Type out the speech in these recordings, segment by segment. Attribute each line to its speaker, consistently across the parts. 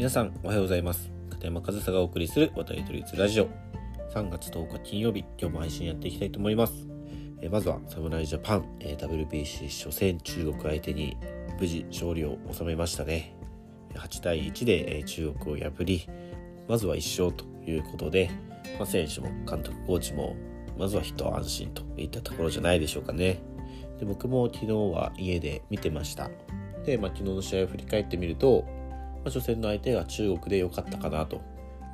Speaker 1: 皆さんおはようございます。片山和沙がお送りする渡り鳥ラジオ。3月10日金曜日今日も配信やっていきたいと思います。えまずは侍ジャパン、え WBC 初戦中国相手に無事勝利を収めましたね。8対1で、え中国を破りまずは1勝ということで、まあ、選手も監督コーチもまずはヒット安心といったところじゃないでしょうかね。で僕も昨日は家で見てました。で、まあ、昨日の試合を振り返ってみると、あ、初戦の相手が中国で良かったかなと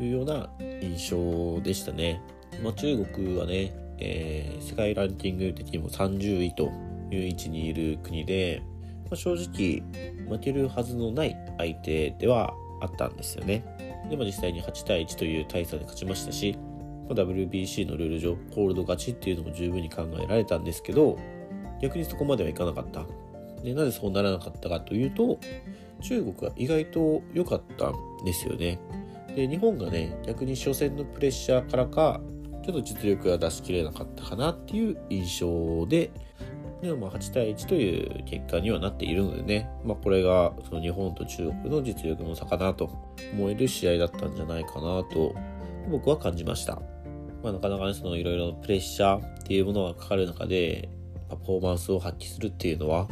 Speaker 1: いうような印象でしたね。まあ、中国はね、えー、世界ランキング的にも30位という位置にいる国で、まあ、正直負けるはずのない相手ではあったんですよね。でも実際に8対1という大差で勝ちましたし、まあ、WBC のルール上コールド勝ちっていうのも十分に考えられたんですけど逆にそこまではいかなかった。でなぜそうならなかったかというと中国は意外と良かったんですよね。で日本がね逆に初戦のプレッシャーからかちょっと実力が出しきれなかったかなっていう印象ででもまあ8対1という結果にはなっているのでね、まあ、これがその日本と中国の実力の差かなと思える試合だったんじゃないかなと僕は感じました。まあ、なかなかねそのいろいろプレッシャーっていうものがかかる中でパフォーマンスを発揮するっていうのは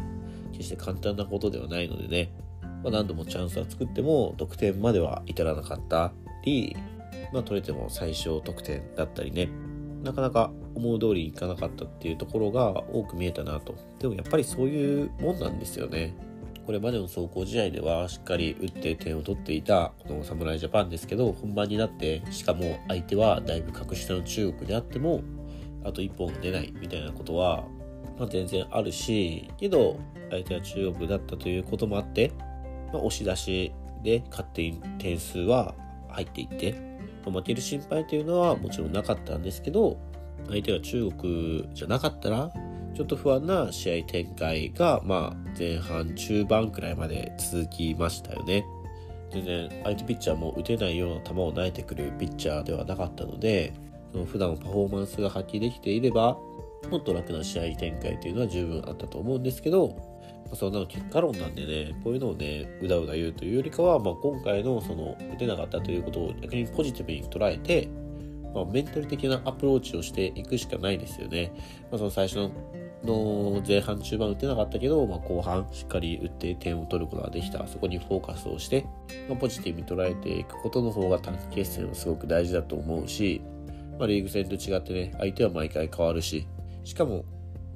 Speaker 1: 決して簡単なことではないのでね、まあ、何度もチャンスは作っても得点までは至らなかったり、まあ、取れても最小得点だったりねなかなか思う通りにいかなかったっていうところが多く見えたなと。でもやっぱりそういうもんなんですよね。これまでの走行試合ではしっかり打って点を取っていたこの侍ジャパンですけど本番になってしかも相手はだいぶ格下の中国であってもあと1本出ないみたいなことはまあ、全然あるし、けど、相手は中国だったということもあって、ま、押し出しで勝手に点数は入っていって、ま、負ける心配というのはもちろんなかったんですけど、相手が中国じゃなかったら、ちょっと不安な試合展開が、まあ、前半中盤くらいまで続きましたよね。全然相手ピッチャーも打てないような球を投げてくるピッチャーではなかったので、その普段パフォーマンスが発揮できていれば、もっと楽な試合展開というのは十分あったと思うんですけど、そんなの結果論なんでね、こういうのをね、うだうだ言うというよりかは、まあ、今回のその打てなかったということを逆にポジティブに捉えて、まあ、メンタル的なアプローチをしていくしかないですよね。まあ、その最初のの前半中盤打てなかったけど、まあ、後半しっかり打って点を取ることができたそこにフォーカスをして、まあ、ポジティブに捉えていくことの方が短期決戦はすごく大事だと思うし、まあ、リーグ戦と違ってね相手は毎回変わるししかも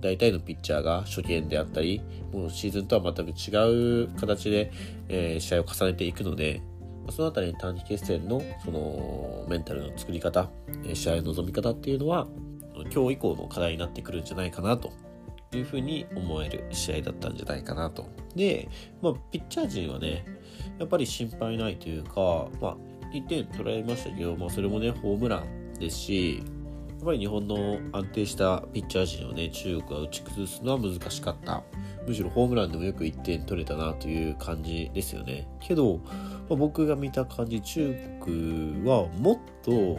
Speaker 1: 大体のピッチャーが初見であったり、もうシーズンとは全く違う形で、えー、試合を重ねていくので、そのあたり短期決戦のそのメンタルの作り方、試合の望み方っていうのは、今日以降の課題になってくるんじゃないかなというふうに思える試合だったんじゃないかなと。で、まあ、ピッチャー陣はね、やっぱり心配ないというか、まあ、1点取られましたけど、まあ、それもね、ホームランですし、っぱり日本の安定したピッチャー陣をね、中国が打ち崩すのは難しかった。むしろホームランでもよく1点取れたなという感じですよね。けど、まあ、僕が見た感じ、中国はもっと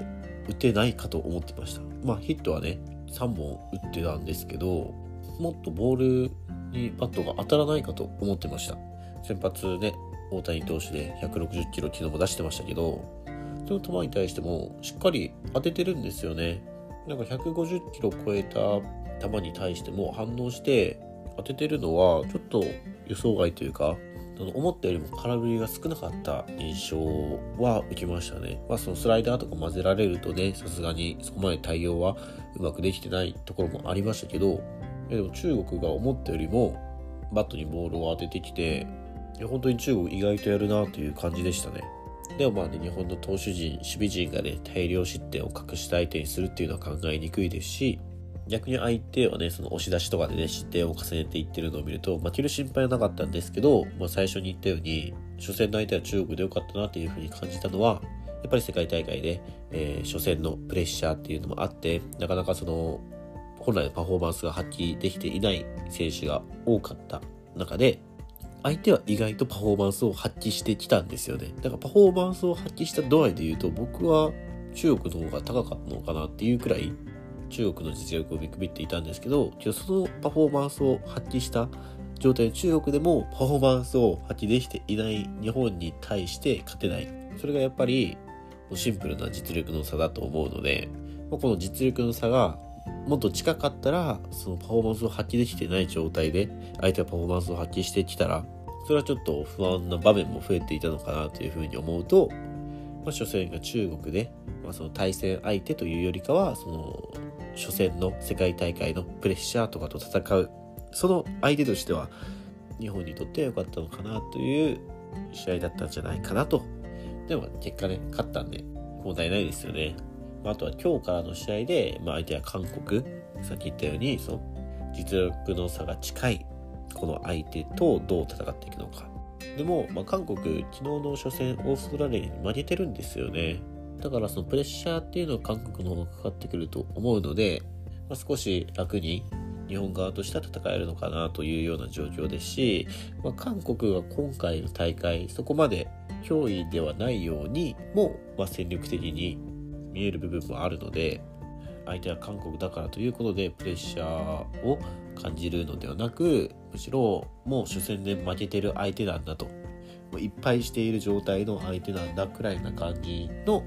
Speaker 1: 打てないかと思ってました。まあヒットはね、3本打ってたんですけど、もっとボールにバットが当たらないかと思ってました。先発ね、大谷投手で160キロ昨日も出してましたけど、その球に対してもしっかり当ててるんですよね。なんか150キロ超えた球に対しても反応して当ててるのはちょっと予想外というか思ったよりも空振りが少なかった印象は受けましたね。まあそのスライダーとか混ぜられるとね、さすがにそこまで対応はうまくできてないところもありましたけど、でも中国が思ったよりもバットにボールを当ててきて、本当に中国意外とやるなという感じでしたね。でもまあね、日本の投手陣、守備陣がね、大量失点を隠した相手にするっていうのは考えにくいですし、逆に相手はね、その押し出しとかでね、失点を重ねていってるのを見ると、負ける心配はなかったんですけど、まあ、最初に言ったように、初戦の相手は中国で良かったなっていうふうに感じたのは、やっぱり世界大会で、えー、初戦のプレッシャーっていうのもあって、なかなかその、本来のパフォーマンスが発揮できていない選手が多かった中で、相手は意外とパフォーマンスを発揮してきたんですよね。だからパフォーマンスを発揮した度合いで言うと、僕は中国の方が高かったのかなっていうくらい、中国の実力を見くびっていたんですけど、そのパフォーマンスを発揮した状態の中国でもパフォーマンスを発揮できていない日本に対して勝てない。それがやっぱりシンプルな実力の差だと思うので、この実力の差がもっと近かったら、そのパフォーマンスを発揮できてない状態で、相手がパフォーマンスを発揮してきたら、それはちょっと不安な場面も増えていたのかなというふうに思うと、まあ、初戦が中国で、まあ、その対戦相手というよりかは、その初戦の世界大会のプレッシャーとかと戦う、その相手としては、日本にとっては良かったのかなという試合だったんじゃないかなと。でも結果ね、勝ったんで、問題ないですよね。まあとは今日からの試合で、まあ、相手は韓国、さっき言ったように、その実力の差が近いこの相手とどう戦っていくのか。でも、まあ、韓国、昨日の初戦、オーストラリアに負けてるんですよね。だからそのプレッシャーっていうのは韓国の方がかかってくると思うので、まあ、少し楽に日本側としては戦えるのかなというような状況ですし、まあ、韓国が今回の大会、そこまで脅威ではないようにも、まあ、戦力的に見える部分もあるので相手は韓国だからということでプレッシャーを感じるのではなくむしろもう初戦で負けてる相手なんだと。いっぱいしている状態の相手なんだくらいな感じの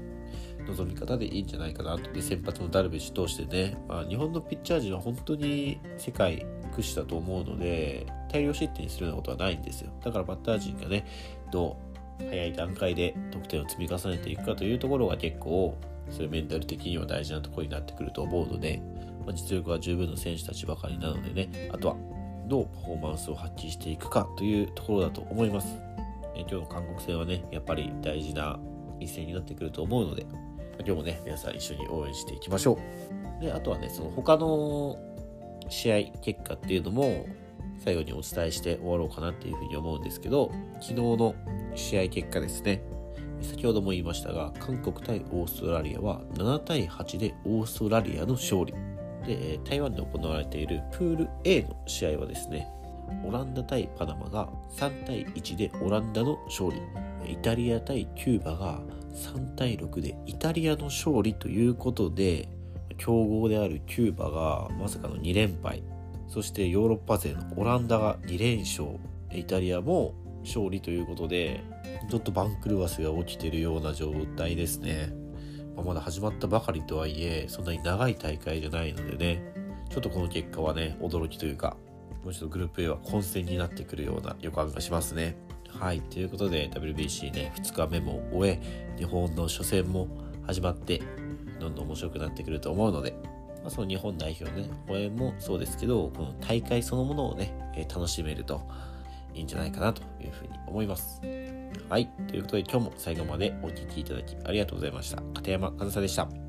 Speaker 1: 望み方でいいんじゃないかなと。で先発のダルビッシュ通してね、まあ、日本のピッチャー陣は本当に世界屈指だと思うので大量失点するようなことはないんですよ。だからバッター陣がねどう早い段階で得点を積み重ねていくかというところが結構そういうメンタル的には大事なところになってくると思うので、まあ、実力は十分な選手たちばかりなのでね、あとはどうパフォーマンスを発揮していくかというところだと思います。え今日の韓国戦はね、やっぱり大事な一戦になってくると思うので、今日もね、皆さん一緒に応援していきましょう。で、あとはね、その他の試合結果っていうのも最後にお伝えして終わろうかなっていうふうに思うんですけど、昨日の試合結果ですね。先ほども言いましたが、韓国対オーストラリアは7対8でオーストラリアの勝利。で、台湾で行われているプール A の試合はですね、オランダ対パナマが3対1でオランダの勝利。イタリア対キューバが3対6でイタリアの勝利ということで、強豪であるキューバがまさかの2連敗。そしてヨーロッパ勢のオランダが2連勝。イタリアも勝利ということで、ちょっと番狂わせが起きてるような状態ですね。まあ、まだ始まったばかりとはいえ、そんなに長い大会じゃないのでね、ちょっとこの結果はね、驚きというか、もうちょっとグループ A は混戦になってくるような予感がしますね。はい、ということで WBC ね、2日目も終え、日本の初戦も始まって、どんどん面白くなってくると思うので、ま、その日本代表ね、応援もそうですけど、この大会そのものをね、え楽しめるといいんじゃないかなというふうに思います。はい。ということで今日も最後までお聴きいただきありがとうございました。片山和沙でした。